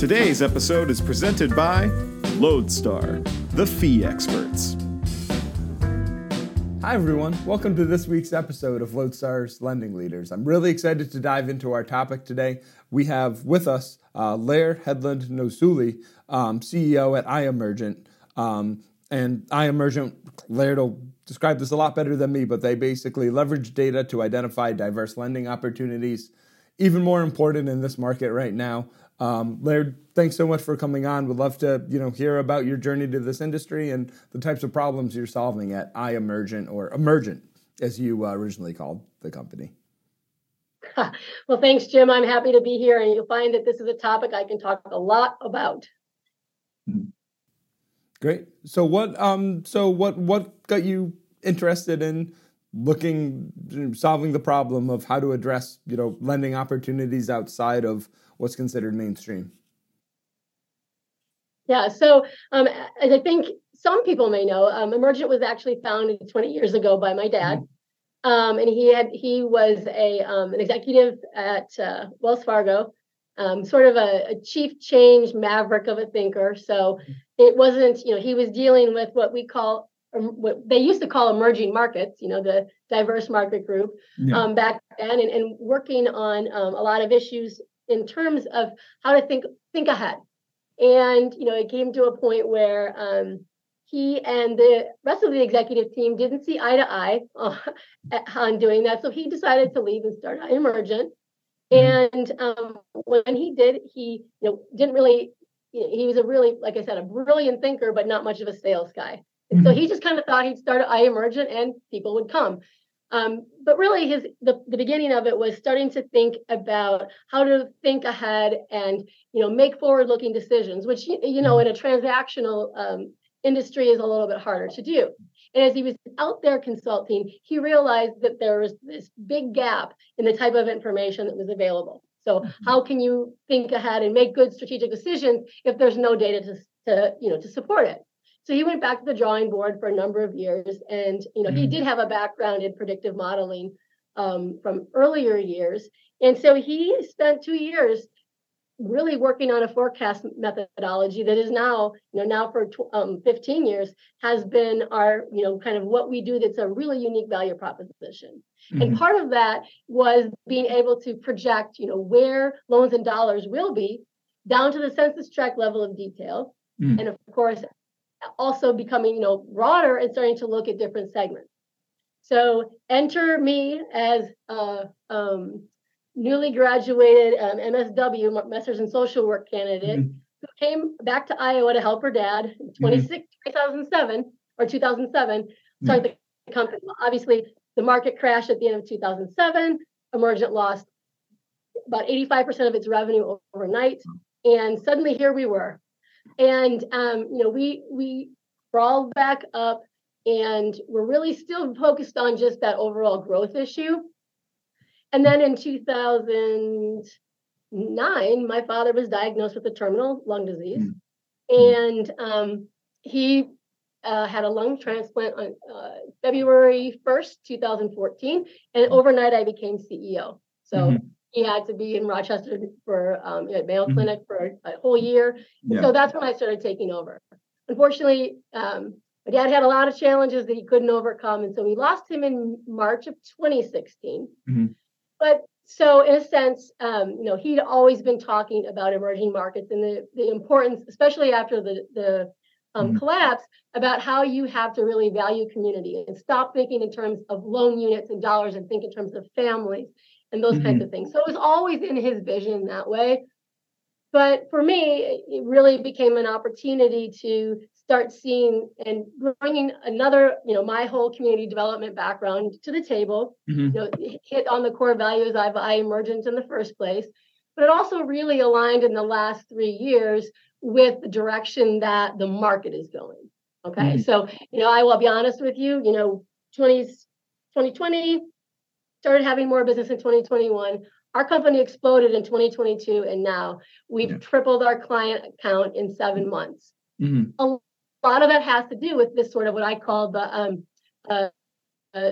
Today's episode is presented by Lodestar, the fee experts. Hi, everyone. Welcome to this week's episode of Lodestar's Lending Leaders. I'm really excited to dive into our topic today. We have with us uh, Laird Headland Nossuli, um, CEO at iEmergent. Um, and iEmergent, Laird will describe this a lot better than me, but they basically leverage data to identify diverse lending opportunities. Even more important in this market right now. Um, Laird, thanks so much for coming on. Would love to, you know, hear about your journey to this industry and the types of problems you're solving at iEmergent or Emergent, as you uh, originally called the company. Well, thanks, Jim. I'm happy to be here, and you'll find that this is a topic I can talk a lot about. Great. So what um so what what got you interested in looking solving the problem of how to address, you know, lending opportunities outside of what's considered mainstream? Yeah, so um, as I think some people may know, um, Emergent was actually founded 20 years ago by my dad. Um, and he had he was a um, an executive at uh, Wells Fargo, um, sort of a, a, chief change maverick of a thinker. So it wasn't you know he was dealing with what we call um, what they used to call emerging markets, you know the diverse market group yeah. Um, back then, and, and working on um, a lot of issues in terms of how to think think ahead. And you know it came to a point where he and the rest of the executive team didn't see eye to eye uh, on doing that. So he decided to leave and start Emergent. Mm-hmm. And um, when he did, he you know didn't really. he was a really, like I said, a brilliant thinker, but not much of a sales guy. And mm-hmm. so he just kind of thought he'd start iEmergent and people would come. Um, but really, his the, the beginning of it was starting to think about how to think ahead and you know make forward-looking decisions, which you know mm-hmm. in a transactional um, industry is a little bit harder to do. And as he was out there consulting, he realized that there was this big gap in the type of information that was available. So mm-hmm. how can you think ahead and make good strategic decisions if there's no data to, to you know to support it? So he went back to the drawing board for a number of years, and you know mm-hmm. he did have a background in predictive modeling um, from earlier years, and so he spent two years really working on a forecast methodology that is now, you know, now for um, 15 years has been our, you know, kind of what we do that's a really unique value proposition. Mm-hmm. And part of that was being able to project, you know, where loans and dollars will be down to the census tract level of detail. Mm-hmm. And of course, also becoming, you know, broader and starting to look at different segments. So enter me as a um, newly graduated um, MSW, Masters in Social Work candidate, mm-hmm. who came back to Iowa to help her dad in 26, mm-hmm. 2007 or 2007, started mm-hmm. the company. Obviously, the market crashed at the end of 2007. Emergent lost about 85% of its revenue overnight. And suddenly here we were. And, um, you know, we, we crawled back up and we're really still focused on just that overall growth issue and then in 2009, my father was diagnosed with a terminal lung disease. Mm-hmm. And um, he uh, had a lung transplant on uh, February 1st, 2014. And mm-hmm. overnight, I became CEO. So mm-hmm. He had to be in Rochester for um, at Mayo mm-hmm. Clinic for a, whole year. Yeah. So that's when I started taking over. Unfortunately, um, my dad had a lot of challenges that he couldn't overcome. And so we lost him in March of 2016. Mm-hmm. But so in a sense, um, you know, he'd always been talking about emerging markets and the, the importance, especially after the, the um, mm-hmm. collapse, about how you have to really value community and stop thinking in terms of loan units and dollars and think in terms of families and those mm-hmm. kinds of things. So it was always in his vision that way. But for me, it really became an opportunity to start seeing and bringing another, you know, my whole community development background to the table, mm-hmm. you know, hit on the core values of iEmergent in the first place. But it also really aligned in the last three years with the direction that the market is going. Okay. Mm-hmm. So, you know, I will be honest with you, you know, 20, 2020 started having more business in 2021. Our company exploded in 2022, and now we've yeah. tripled our client count in seven months. Mm-hmm. A lot of that has to do with this sort of what I call the um, uh, uh,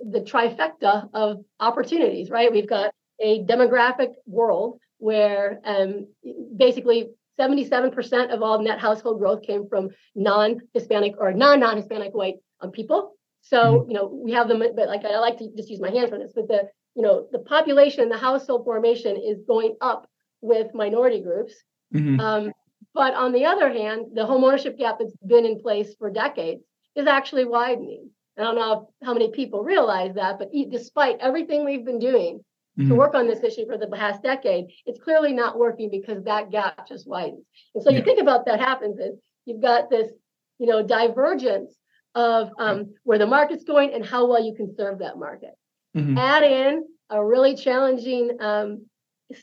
the trifecta of opportunities, right? We've got a demographic world where um, basically 77% of all net household growth came from non-Hispanic or non-non-Hispanic white um, people. So, mm-hmm. you know, we have them, but like I like to just use my hands for this, but the, you know, the population, the household formation is going up with minority groups. Mm-hmm. Um, but on the other hand, the home ownership gap that's been in place for decades is actually widening. I don't know how many people realize that, but despite everything we've been doing mm-hmm. to work on this issue for the past decade, it's clearly not working because that gap just widens. And so yeah. you think about that happens is you've got this, you know, divergence of um, where the market's going and how well you can serve that market. Mm-hmm. Add in a really challenging um,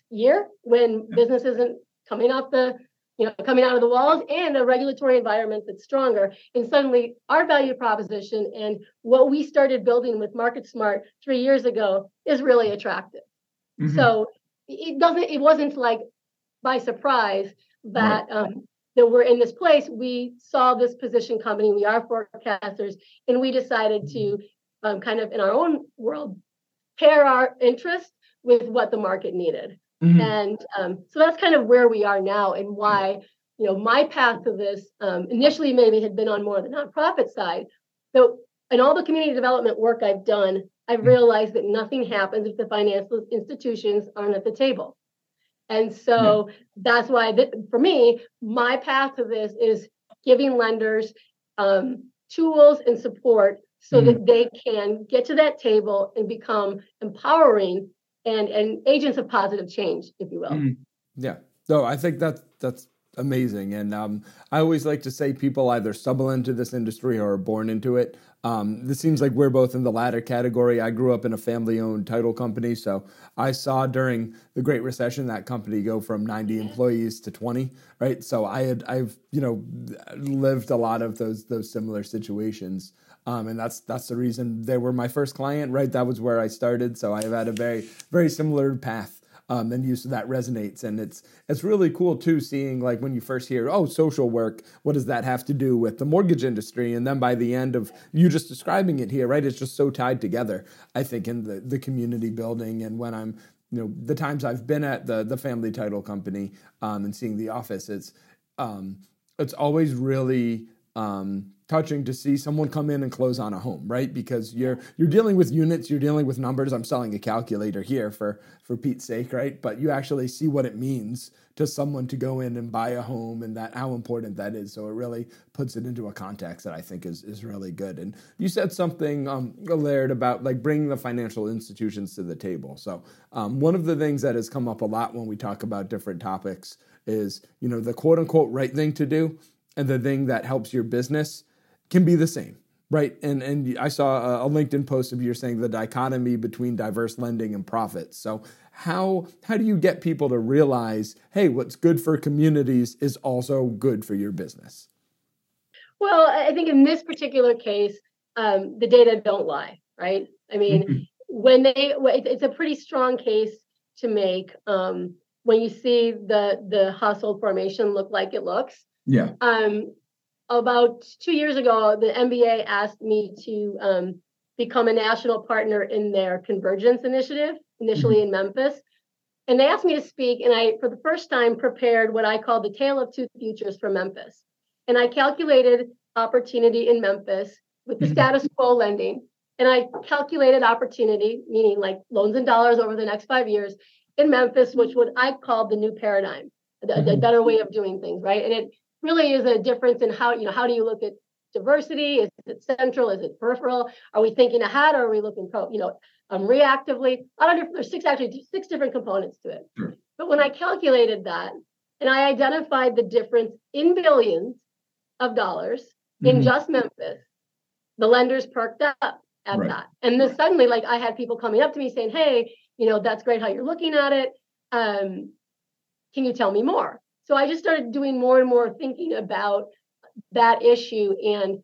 year when business isn't coming off the you know, coming out of the walls and a regulatory environment that's stronger. And suddenly our value proposition and what we started building with Market Smart three years ago is really attractive. Mm-hmm. So it doesn't, it wasn't like by surprise that right. um, that we're in this place. We saw this position coming. We are forecasters, and we decided to um, kind of in our own world pair our interest with what the market needed. Mm-hmm. And um, so that's kind of where we are now and why, you know, my path to this um, initially maybe had been on more of the nonprofit side. So in all the community development work I've done, I've mm-hmm. realized that nothing happens if the financial institutions aren't at the table. And so yeah. that's why, th- for me, my path to this is giving lenders um, tools and support so mm-hmm. that they can get to that table and become empowering and and agents of positive change, if you will. Mm. Yeah. No, I think that that's amazing. And um, I always like to say people either stumble into this industry or are born into it. Um, this seems like we're both in the latter category. I grew up in a family owned title company. So I saw during the Great Recession that company go from 90 employees to 20, right? So I had, I've, you know, lived a lot of those, those similar situations. Um, and that's that's the reason they were my first client, right? That was where I started. So I've had a very very similar path. Um, and use that resonates, and it's it's really cool too. Seeing like when you first hear, oh, social work, what does that have to do with the mortgage industry? And then by the end of you just describing it here, right, it's just so tied together. I think in the the community building, and when I'm you know the times I've been at the the family title company um, and seeing the office, it's um, it's always really um, touching to see someone come in and close on a home, right? Because you're you're dealing with units, you're dealing with numbers. I'm selling a calculator here for for Pete's sake, right? But you actually see what it means to someone to go in and buy a home and that how important that is. So it really puts it into a context that I think is is really good. And you said something, um, Laird, about like bringing the financial institutions to the table. So um, one of the things that has come up a lot when we talk about different topics is you know the quote unquote right thing to do and the thing that helps your business can be the same right? And and i saw a, linkedin post of you saying the dichotomy between diverse lending and profits. So how how do you get people to realize hey what's good for communities is also good for your business? Well i think in this particular case um, the data don't lie right? I mean mm-hmm. when they it's a pretty strong case to make um, when you see the the household formation look like it looks yeah. Um, about two years ago, the MBA asked me to um, become a national partner in their convergence initiative, initially mm-hmm. in Memphis. And they asked me to speak, and I, for the first time, prepared what I call the tale of two futures for Memphis. And I calculated opportunity in Memphis with the mm-hmm. status quo lending. And I calculated opportunity, meaning like loans and dollars over the next five years in Memphis, which would I call the new paradigm, the, the mm-hmm. better way of doing things, right? And it really is a difference in how you know how do you look at diversity? Is it central? Is it peripheral? Are we thinking ahead? Or are we looking pro you know um, reactively? Lot of different there's six actually six different components to it. Sure. but when i calculated that and i identified the difference in billions of dollars mm-hmm. in just memphis the lenders perked up at right. that. And then suddenly like i had people coming up to me saying hey you know that's great how you're looking at it. Um, can you tell me more so I just started doing more and more thinking about that issue. And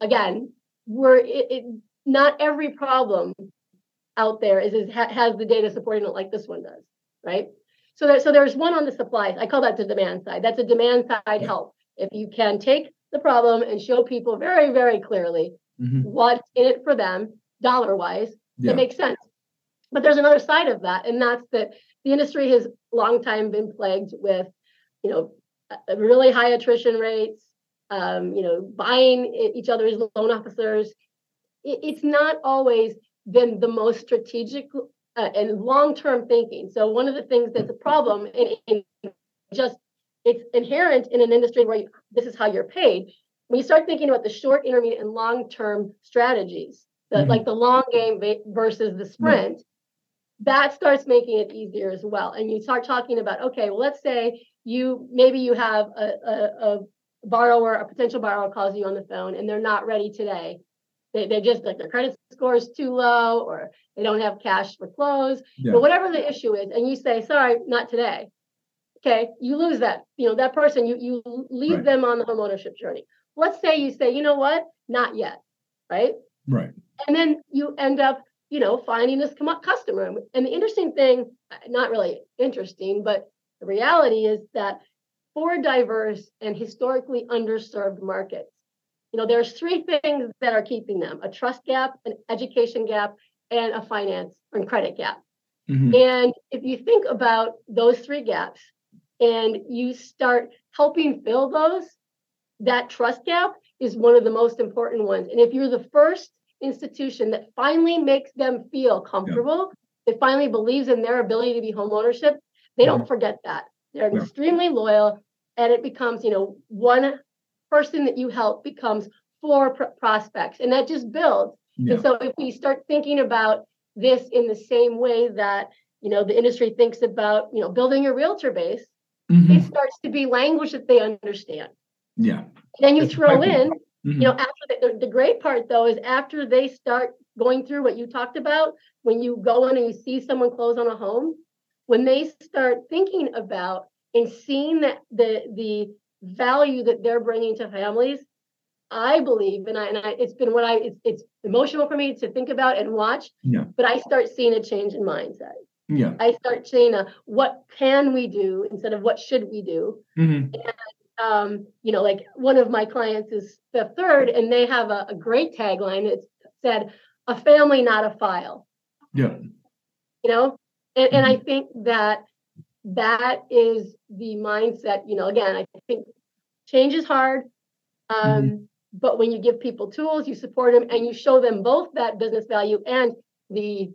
again, we're it, it, not every problem out there is, is has the data supporting it like this one does, right? So there, so there's one on the supply. I call that the demand side. That's a demand side help. If you can take the problem and show people very, very clearly mm-hmm. what's in it for them, dollar wise, yeah. that makes sense. But there's another side of that, and that's that the industry has long time been plagued with, you know, really high attrition rates, um, you know, buying each other's loan officers. it's not always been the most strategic uh, and long-term thinking. So one of the things that's a problem, and, and just it's inherent in an industry where you, this is how you're paid. When you start thinking about the short, intermediate, and long-term strategies, the, mm-hmm. like the long game versus the sprint, that starts making it easier as well. And you start talking about, okay, well, let's say you maybe you have a, a, a borrower, a potential borrower calls you on the phone and they're not ready today. They, they just like their credit score is too low or they don't have cash for close, yeah. but whatever the issue is, and you say, sorry, not today. Okay, you lose that, you know, that person, you you leave right. them on the homeownership journey. Let's say you say, you know what, not yet, right? Right. And then you end up, you know, finding this customer. And the interesting thing, not really interesting, but the reality is that for diverse and historically underserved markets, you know, there's three things that are keeping them: a trust gap, an education gap, and a finance and credit gap. Mm-hmm. And if you think about those three gaps and you start helping fill those, that trust gap is one of the most important ones. And if you're the first institution that finally makes them feel comfortable, yeah. that finally believes in their ability to be home they don't forget that. They're yeah. extremely loyal, and it becomes, you know, one person that you help becomes four pr- prospects, and that just builds. Yeah. And so, if we start thinking about this in the same way that you know the industry thinks about, you know, building a realtor base, mm-hmm. it starts to be language that they understand. Yeah. And then you throw in Mm-hmm. You know, after the, the, great part though is after they start going through what you talked about, when you go in and you see someone close on a home, when they start thinking about and seeing that the the value that they're bringing to families, I believe, and I and I, it's been what I it's, it's emotional for me to think about and watch. Yeah. But I start seeing a change in mindset. Yeah. I start seeing a what can we do instead of what should we do. Mm-hmm. And um, you know, like one of my clients is the third, and they have a, a great tagline that said, "A family, not a file." Yeah. You know, and, and I mm-hmm. think that that is the mindset. You know, again, I think change is hard, um, mm-hmm. but when you give people tools, you support them, and you show them both that business value and the,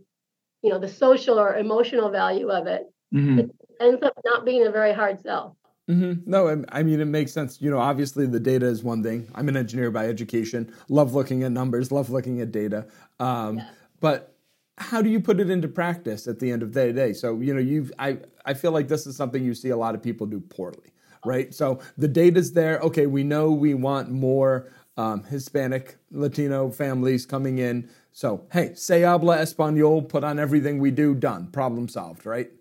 you know, the social or emotional value of it. Mm-hmm. It ends up not being a very hard sell. Mm-hmm. No, I mean, it makes sense. You know, obviously the data is one thing. I'm an engineer by education, love looking at numbers, love looking at data. Um, yeah. But how do you put it into practice at the end of the day? So, you know, you've, I, I feel like this is something you see a lot of people do poorly, right? So the data's there. Okay, we know we want more um, Hispanic, Latino families coming in. So, hey, se habla español, put on everything we do, done, problem solved, right?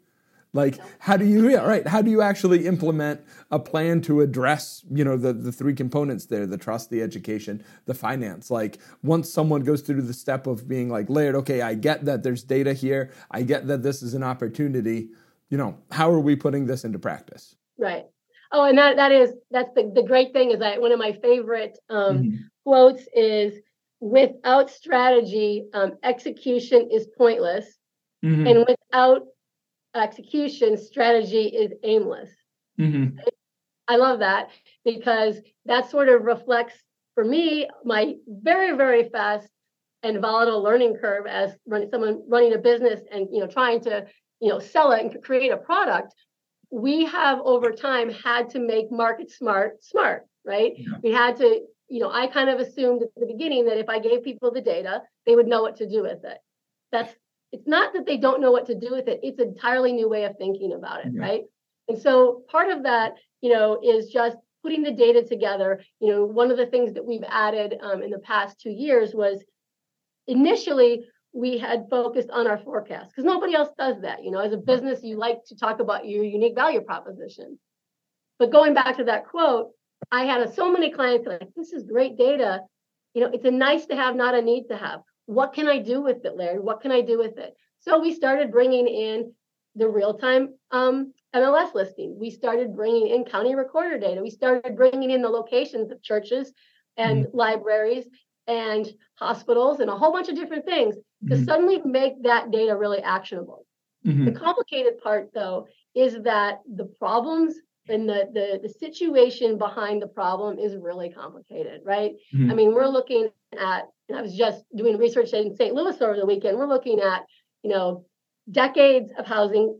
Like, how do you, yeah, right? How do you actually implement a plan to address, you know, the, the three components there the trust, the education, the finance? Like, once someone goes through the step of being like, layered, okay, I get that there's data here, I get that this is an opportunity, you know, how are we putting this into practice? Right. Oh, and that, that is, that's the, the great thing is that one of my favorite um, mm-hmm. quotes is without strategy, um, execution is pointless. Mm-hmm. And without execution strategy is aimless. Mm-hmm. I love that because that sort of reflects for me my very very fast and volatile learning curve as running someone running a business and you know trying to you know sell it and create a product we have over time had to make market smart smart right yeah. we had to you know i kind of assumed at the beginning that if i gave people the data they would know what to do with it that's it's not that they don't know what to do with it it's an entirely new way of thinking about it yeah. right? And so part of that you know is just putting the data together. You know one of the things that we've added um, in the past two years was initially we had focused on our forecast because nobody else does that you know? As a business you like to talk about your unique value proposition. But going back to that quote i had so many clients like this is great data. You know it's a nice to have not a need to have what can I do with it, Laird? What can I do with it? So we started bringing in the real time um, MLS listing. We started bringing in county recorder data. We started bringing in the locations of churches and mm-hmm. libraries and hospitals and a whole bunch of different things. to mm-hmm. suddenly make that data really actionable. Mm-hmm. The complicated part, though, is that the problems and the, the the situation behind the problem is really complicated, right? Mm-hmm. I mean, we're looking at, and I was just doing research in St. Louis over the weekend. We're looking at, you know, decades of housing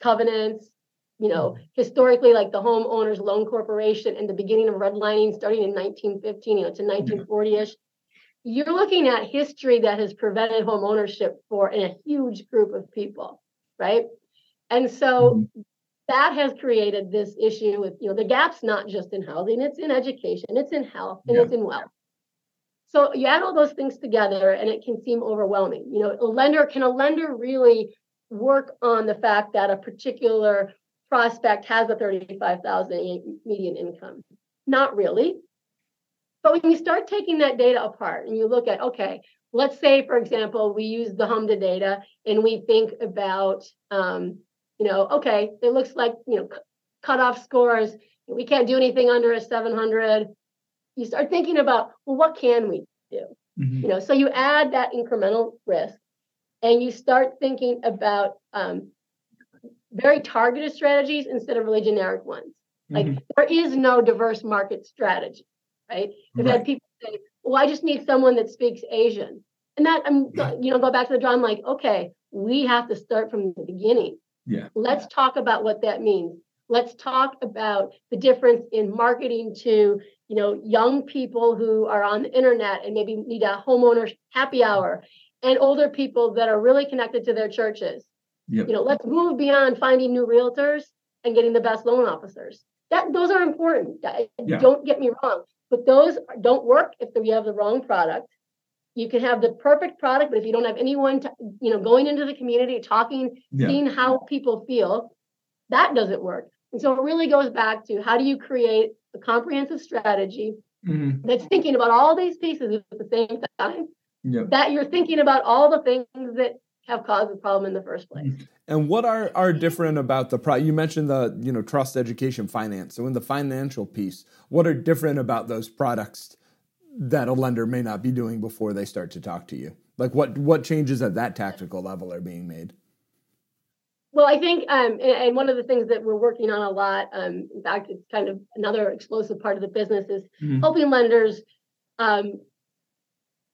covenants, you know, mm-hmm. historically, like the homeowners loan corporation and the beginning of redlining starting in 1915, you know, to 1940-ish. You're looking at history that has prevented home ownership for a huge group of people, right? And so mm-hmm. that has created this issue with, you know, the gap's not just in housing, it's in education, it's in health, and yeah. it's in wealth. So you add all those things together and it can seem overwhelming. You know, a lender can a lender really work on the fact that a particular prospect has a 35,000 median income? Not really. But when you start taking that data apart and you look at, okay, let's say, for example, we use the HMDA data and we think about, um, you know, okay, it looks like, you know, cutoff scores, we can't do anything under a 700. You start thinking about, well, what can we do? Mm-hmm. You know, so you add that incremental risk and you start thinking about um, very targeted strategies instead of really generic ones. Like mm-hmm. there is no diverse market strategy, right? I've right. had people say, "Well, I just need someone that speaks Asian," and that I'm, you know, go back to the drawing. Like, okay, we have to start from the beginning. Yeah. Let's talk about what that means. Let's talk about the difference in marketing to you know young people who are on the internet and maybe need a homeowner happy hour and older people that are really connected to their churches Yep. You know, let's move beyond finding new realtors and getting the best loan officers. That those are important. Yeah. Don't get me wrong, but those don't work if you have the wrong product. You can have the perfect product, but if you don't have anyone, to, you know, going into the community, talking, yeah. seeing how people feel, that doesn't work. And so it really goes back to how do you create a comprehensive strategy mm-hmm. that's thinking about all these pieces at the same time. Yep. That you're thinking about all the things that have caused the problem in the first place. And what are are different about the pro? You mentioned the you know trust, education, finance. So in the financial piece, what are different about those products that a lender may not be doing before they start to talk to you? Like what what changes at that tactical level are being made? Well, I think, um, and, one of the things that we're working on a lot, um, in fact, it's kind of another explosive part of the business is mm-hmm. helping lenders, um,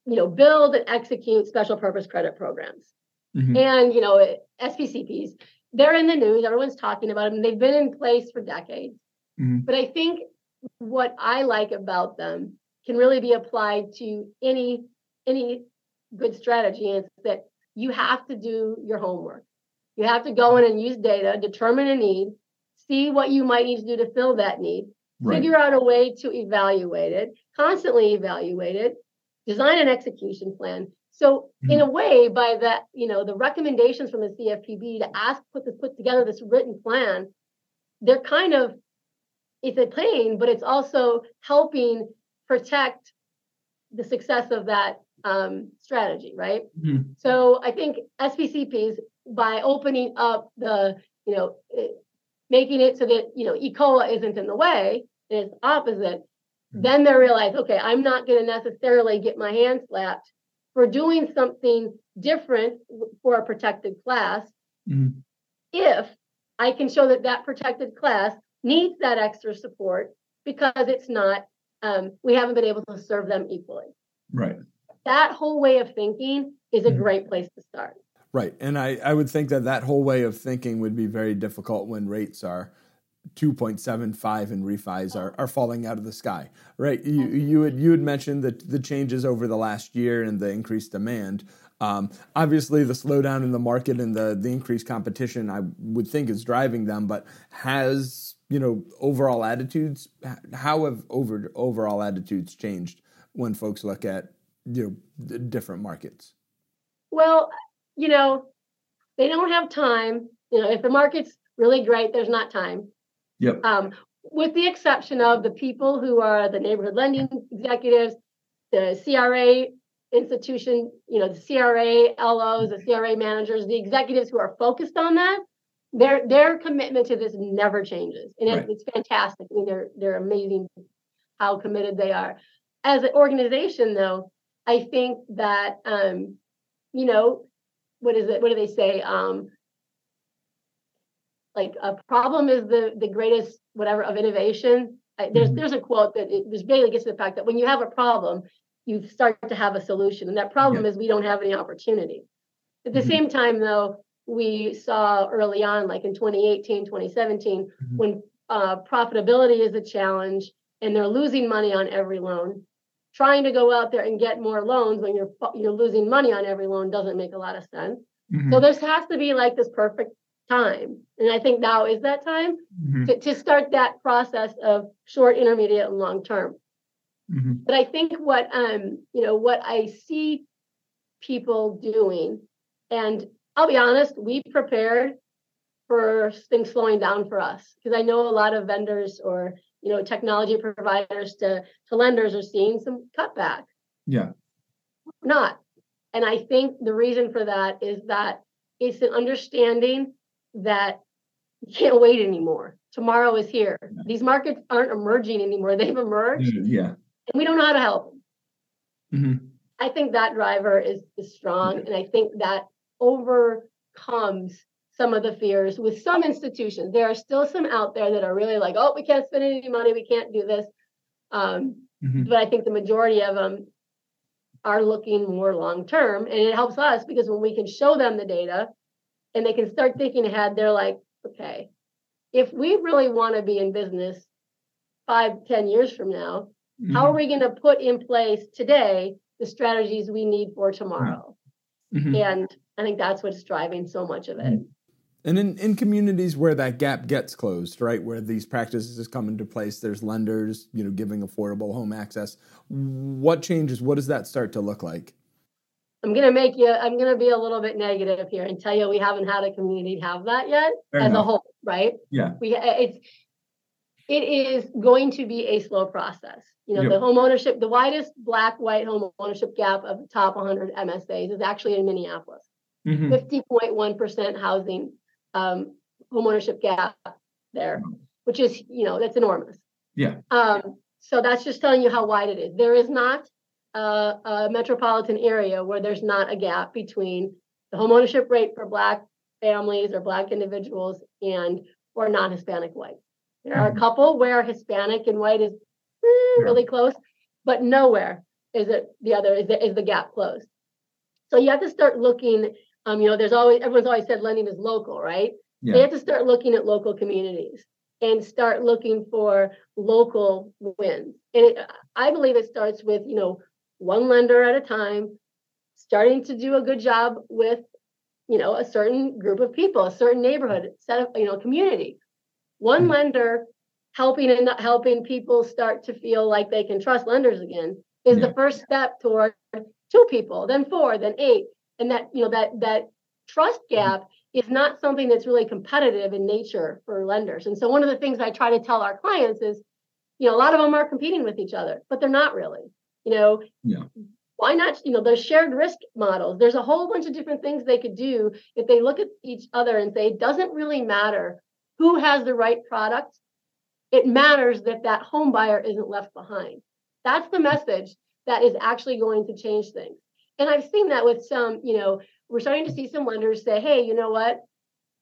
you know, build and execute special purpose credit programs. Mm-hmm. And, you know, SPCPs, they're in the news. Everyone's talking about them. They've been in place for decades. Mm-hmm. But I think what I like about them can really be applied to any any good strategy is that you have to do your homework. You have to go in and use data, determine a need, see what you might need to do to fill that need, right. figure out a way to evaluate it, constantly evaluate it, design an execution plan, so in mm-hmm. a way, by that, you know, the recommendations from the CFPB to ask put this put together this written plan, they're kind of it's a pain, but it's also helping protect the success of that um, strategy, right? Mm-hmm. So I think SPCPs by opening up the, you know, making it so that you know ECOA isn't in the way, it's opposite. Mm-hmm. Then they realize, okay, I'm not going to necessarily get my hand slapped for doing something different for a protected class mm-hmm. if I can show that that protected class needs that extra support because it's not, um, we haven't been able to serve them equally. Right. That whole way of thinking is a mm-hmm. great place to start. Right. And I, I would think that that whole way of thinking would be very difficult when rates are 2.75 and refis are, are falling out of the sky, right? You, you, had, you had mentioned that the changes over the last year and the increased demand. Um, obviously, the slowdown in the market and the, the increased competition, I would think, is driving them. But has you know overall attitudes? How have over overall attitudes changed when folks look at you know the different markets? Well, you know, they don't have time. You know, if the market's really great, there's not time. Yep. Um, with the exception of the people who are the neighborhood lending executives, the CRA institution, you know, the CRA LOs, the CRA managers, the executives who are focused on that, their their commitment to this never changes, and right. it's fantastic. I mean, they're they're amazing how committed they are. As an organization, though, I think that um, you know, what is it? What do they say? Um, like a problem is the the greatest whatever of innovation. I, there's mm-hmm. there's a quote that it just basically gets to the fact that when you have a problem, you start to have a solution, and that problem yeah. is we don't have any opportunity. At the mm-hmm. same time, though, we saw early on, like in 2018, 2017, mm-hmm. when uh, profitability is a challenge and they're losing money on every loan. Trying to go out there and get more loans when you're you're losing money on every loan doesn't make a lot of sense. Mm-hmm. So this has to be like this perfect time, and I think now is that time mm-hmm. to, to start that process of short, intermediate, and long term. Mm-hmm. But I think what um you know what I see people doing, and I'll be honest, we prepared for things slowing down for us because I know a lot of vendors or you know technology providers to to lenders are seeing some cutback. Yeah. Not. And I think the reason for that is that it's an understanding that you can't wait anymore. Tomorrow is here. Yeah. These markets aren't emerging anymore. They've emerged. Yeah. And we don't know how to help them. Mm-hmm. I think that driver is, is strong. And I think that overcomes some of the fears with some institutions. There are still some out there that are really like, oh, we can't spend any money, we can't do this. Um, mm-hmm. But I think the majority of them are looking more long term, and it helps us because when we can show them the data and they can start thinking ahead, they're like, okay, if we really want to be in business five, ten years from now, mm-hmm. how are we going to put in place today the strategies we need for tomorrow? Mm-hmm. And I think that's what's driving so much of it. And in, in communities where that gap gets closed, right, where these practices come into place, there's lenders, you know, giving affordable home access. What changes? What does that start to look like? I'm gonna make you. I'm gonna be a little bit negative here and tell you we haven't had a community have that yet Fair as enough. a whole, right? Yeah. We it's it is going to be a slow process. You know, yep. the home ownership, the widest black white home ownership gap of the top 100 MSAs is actually in Minneapolis. Mm-hmm. 50.1% housing um, homeownership gap there, which is, you know, that's enormous. Yeah. Um, so that's just telling you how wide it is. There is not a, a metropolitan area where there's not a gap between the homeownership rate for Black families or Black individuals and or non-Hispanic white. There are a mm-hmm. couple where Hispanic and white is eh, really close, but nowhere is it the other is the, is the gap closed. So you have to start looking um, you know, there's always everyone's always said lending is local, right? Yeah. They have to start looking at local communities and start looking for local wins. And it, I believe it starts with you know one lender at a time, starting to do a good job with you know a certain group of people, a certain neighborhood, set of you know community. One mm-hmm. lender helping and helping people start to feel like they can trust lenders again is yeah. the first step toward two people, then four, then eight, and that you know that that trust mm-hmm. gap is not something that's really competitive in nature for lenders. And so one of the things I try to tell our clients is, you know, a lot of them are competing with each other, but they're not really. You know, yeah. why not? You know, there's shared risk models. There's a whole bunch of different things they could do if they look at each other and say, it doesn't really matter who has the right product. It matters that that home buyer isn't left behind. That's the message that is actually going to change things. And I've seen that with some, you know, we're starting to see some lenders say, hey, you know what?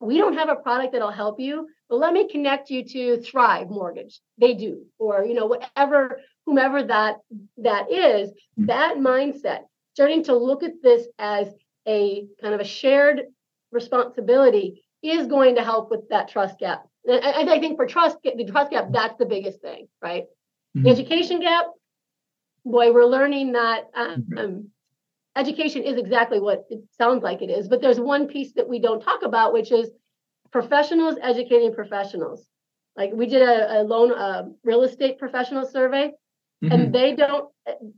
We don't have a product that'll help you, but let me connect you to Thrive Mortgage. They do, or you know, whatever, whomever that that is, that mindset, starting to look at this as a kind of a shared responsibility is going to help with that trust gap. And I, think for trust, the trust gap, that's the biggest thing, right? Mm-hmm. The education gap, boy, we're learning that um, mm-hmm education is exactly what it sounds like it is, but there's one piece that we don't talk about, which is professionals educating professionals. Like we did a, a loan uh, real estate professional survey, mm-hmm. and they don't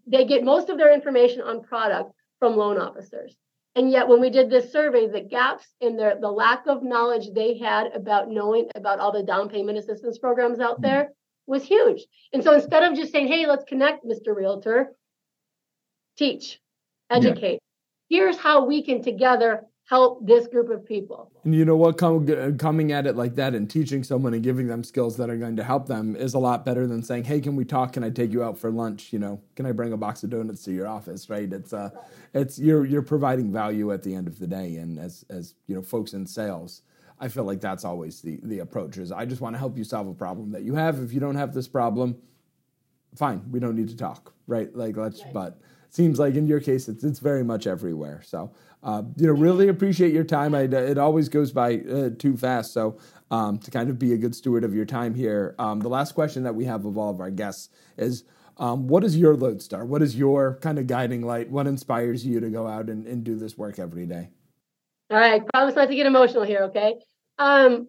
they get most of their information on product from loan officers. And yet, when we did this survey, the gaps in their the lack of knowledge they had about knowing about all the down payment assistance programs out mm-hmm. there was huge. And so instead of just saying, "Hey, let's connect, Mr. Realtor," teach educate. Yeah. Here's how we can together help this group of people. And you know what? Com- coming at it like that and teaching someone and giving them skills that are going to help them is a lot better than saying, "Hey, can we talk? Can I take you out for lunch? You know, can I bring a box of donuts to your office?" Right? It's uh, it's you're you're providing value at the end of the day, and as as you know, folks in sales. I feel like that's always the the approach is I just want to help you solve a problem that you have. If you don't have this problem, fine, we don't need to talk, right? Like let's right. but seems like in your case it's it's very much everywhere. So uh, you know, really appreciate your time. I, it always goes by uh, too fast. So um, to kind of be a good steward of your time here, um, the last question that we have of all of our guests is. Um, what is your lodestar? What is your kind of guiding light? What inspires you to go out and, and do this work every day? All right, promise not to get emotional here, okay? Um,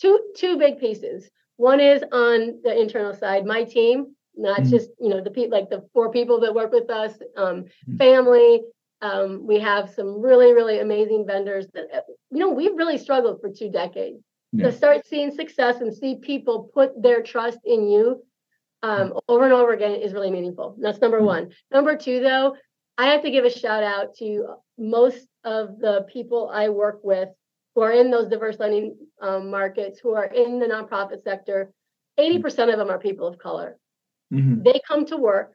two two big pieces. One is on the internal side, my team, not mm-hmm. just you know the people like the four people that work with us, um, mm-hmm. family, um, we have some really, really amazing vendors that, uh, you know, we've really struggled for two decades. Yeah. To start seeing success and see people put their trust in you um, mm. over and over again is really meaningful. That's number mm-hmm. one. Number two, though, I have to give a shout out to most of the people I work with who are in those diverse lending um, markets, who are in the nonprofit sector. 80% of them are people of color. Mm-hmm. They come to work,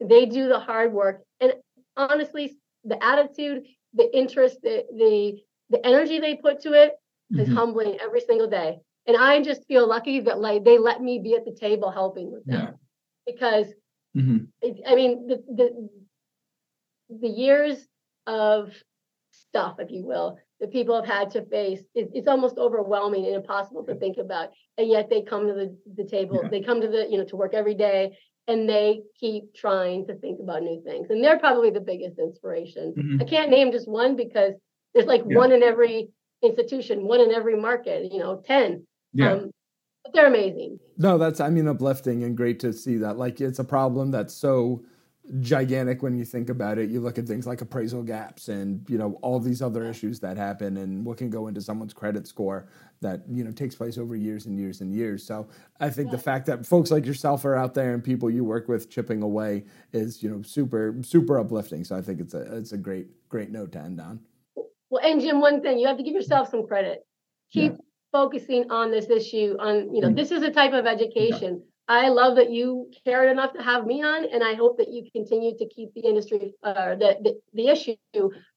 they do the hard work. And honestly, the attitude, the interest, the the the energy they put to it is mm-hmm. humbling every single day. And I just feel lucky that like they let me be at the table helping with them. Yeah. Because mm-hmm. it, I mean the the the years of stuff, if you will, that people have had to face, it, it's almost overwhelming and impossible to think about. And yet they come to the, the table, yeah. they come to the, you know, to work every day and they keep trying to think about new things. And they're probably the biggest inspiration. Mm-hmm. I can't name just one because there's like yeah. one in every institution, one in every market, you know, 10. Yeah. Um, but they're amazing. No, that's, I mean, uplifting and great to see that. Like, it's a problem that's so gigantic when you think about it. You look at things like appraisal gaps and you know all these other issues that happen and what can go into someone's credit score that you know takes place over years and years and years. So I think the fact that folks like yourself are out there and people you work with chipping away is you know super super uplifting. So I think it's a it's a great great note to end on. Well, and Jim, one thing you have to give yourself some credit. Keep yeah. focusing on this issue. On you know mm-hmm. this is a type of education. Yeah I love that you cared enough to have me on, and I hope that you continue to keep the industry, uh, the, the, the issue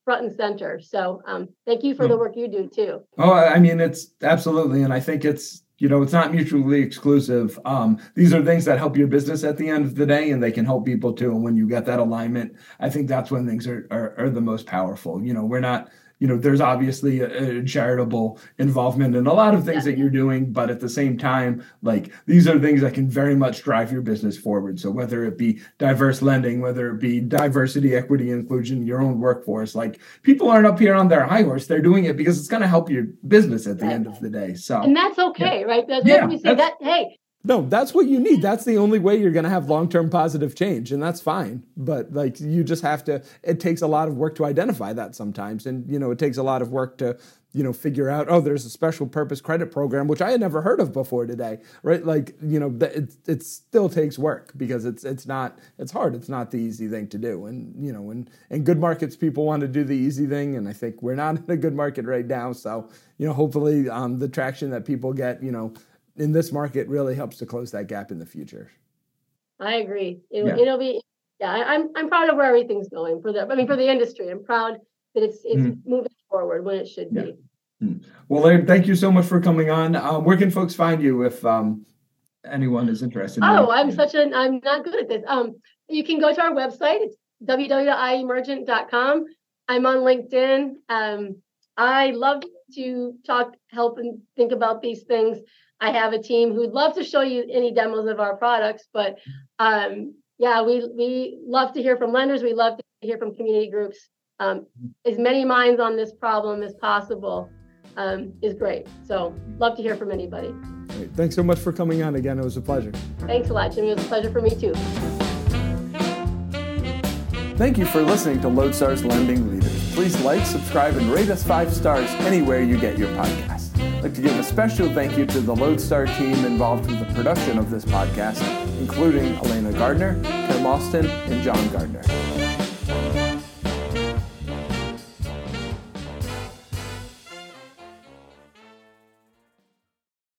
front and center. So, um, thank you for the hmm. work you do too. Oh, I mean, it's absolutely, and I think it's you know it's not mutually exclusive. Um, these are things that help your business at the end of the day, and they can help people too. And when you get that alignment, I think that's when things are are, are the most powerful. You know, we're not you know there's obviously a, a, charitable involvement in a lot of things yeah. that you're doing but at the same time like these are things that can very much drive your business forward so whether it be diverse lending whether it be diversity equity inclusion your own workforce like people aren't up here on their high horse they're doing it because it's going to help your business at the right. end of the day so and that's okay yeah. right that's yeah, we say that hey no, that's what you need. That's the only way you're going to have long term positive change, and that's fine. But like, you just have to. It takes a lot of work to identify that sometimes, and you know, it takes a lot of work to you know figure out. Oh, there's a special purpose credit program which I had never heard of before today, right? Like, you know, it it still takes work because it's it's not it's hard. It's not the easy thing to do, and you know, in in good markets, people want to do the easy thing, and I think we're not in a good market right now. So you know, hopefully, um, the traction that people get, you know in this market really helps to close that gap in the future. I agree. It, yeah. It'll be yeah. I'm I'm proud of where everything's going for the. I mean for the industry. I'm proud that it's it's mm-hmm. moving forward when it should yeah. be. Mm. Well, Laird, thank you so much for coming on. Um, where can folks find you if um, anyone is interested? In oh, I'm such an I'm not good at this. Um, you can go to our website. It's www.iemergent.com. I'm on LinkedIn. Um, I love to talk, help, and think about these things. I have a team who'd love to show you any demos of our products, but um, yeah, we we love to hear from lenders. We love to hear from community groups. Um, as many minds on this problem as possible um, is great. So love to hear from anybody. Great. Thanks so much for coming on again. It was a pleasure. Thanks a lot, Jimmy. It was a pleasure for me too. Thank you for listening to Lodestar's Lending Leaders. Please like, subscribe, and rate us five stars anywhere you get your podcast. Like to give a special thank you to the Lodestar team involved with the production of this podcast, including Elena Gardner, Tim Austin, and John Gardner.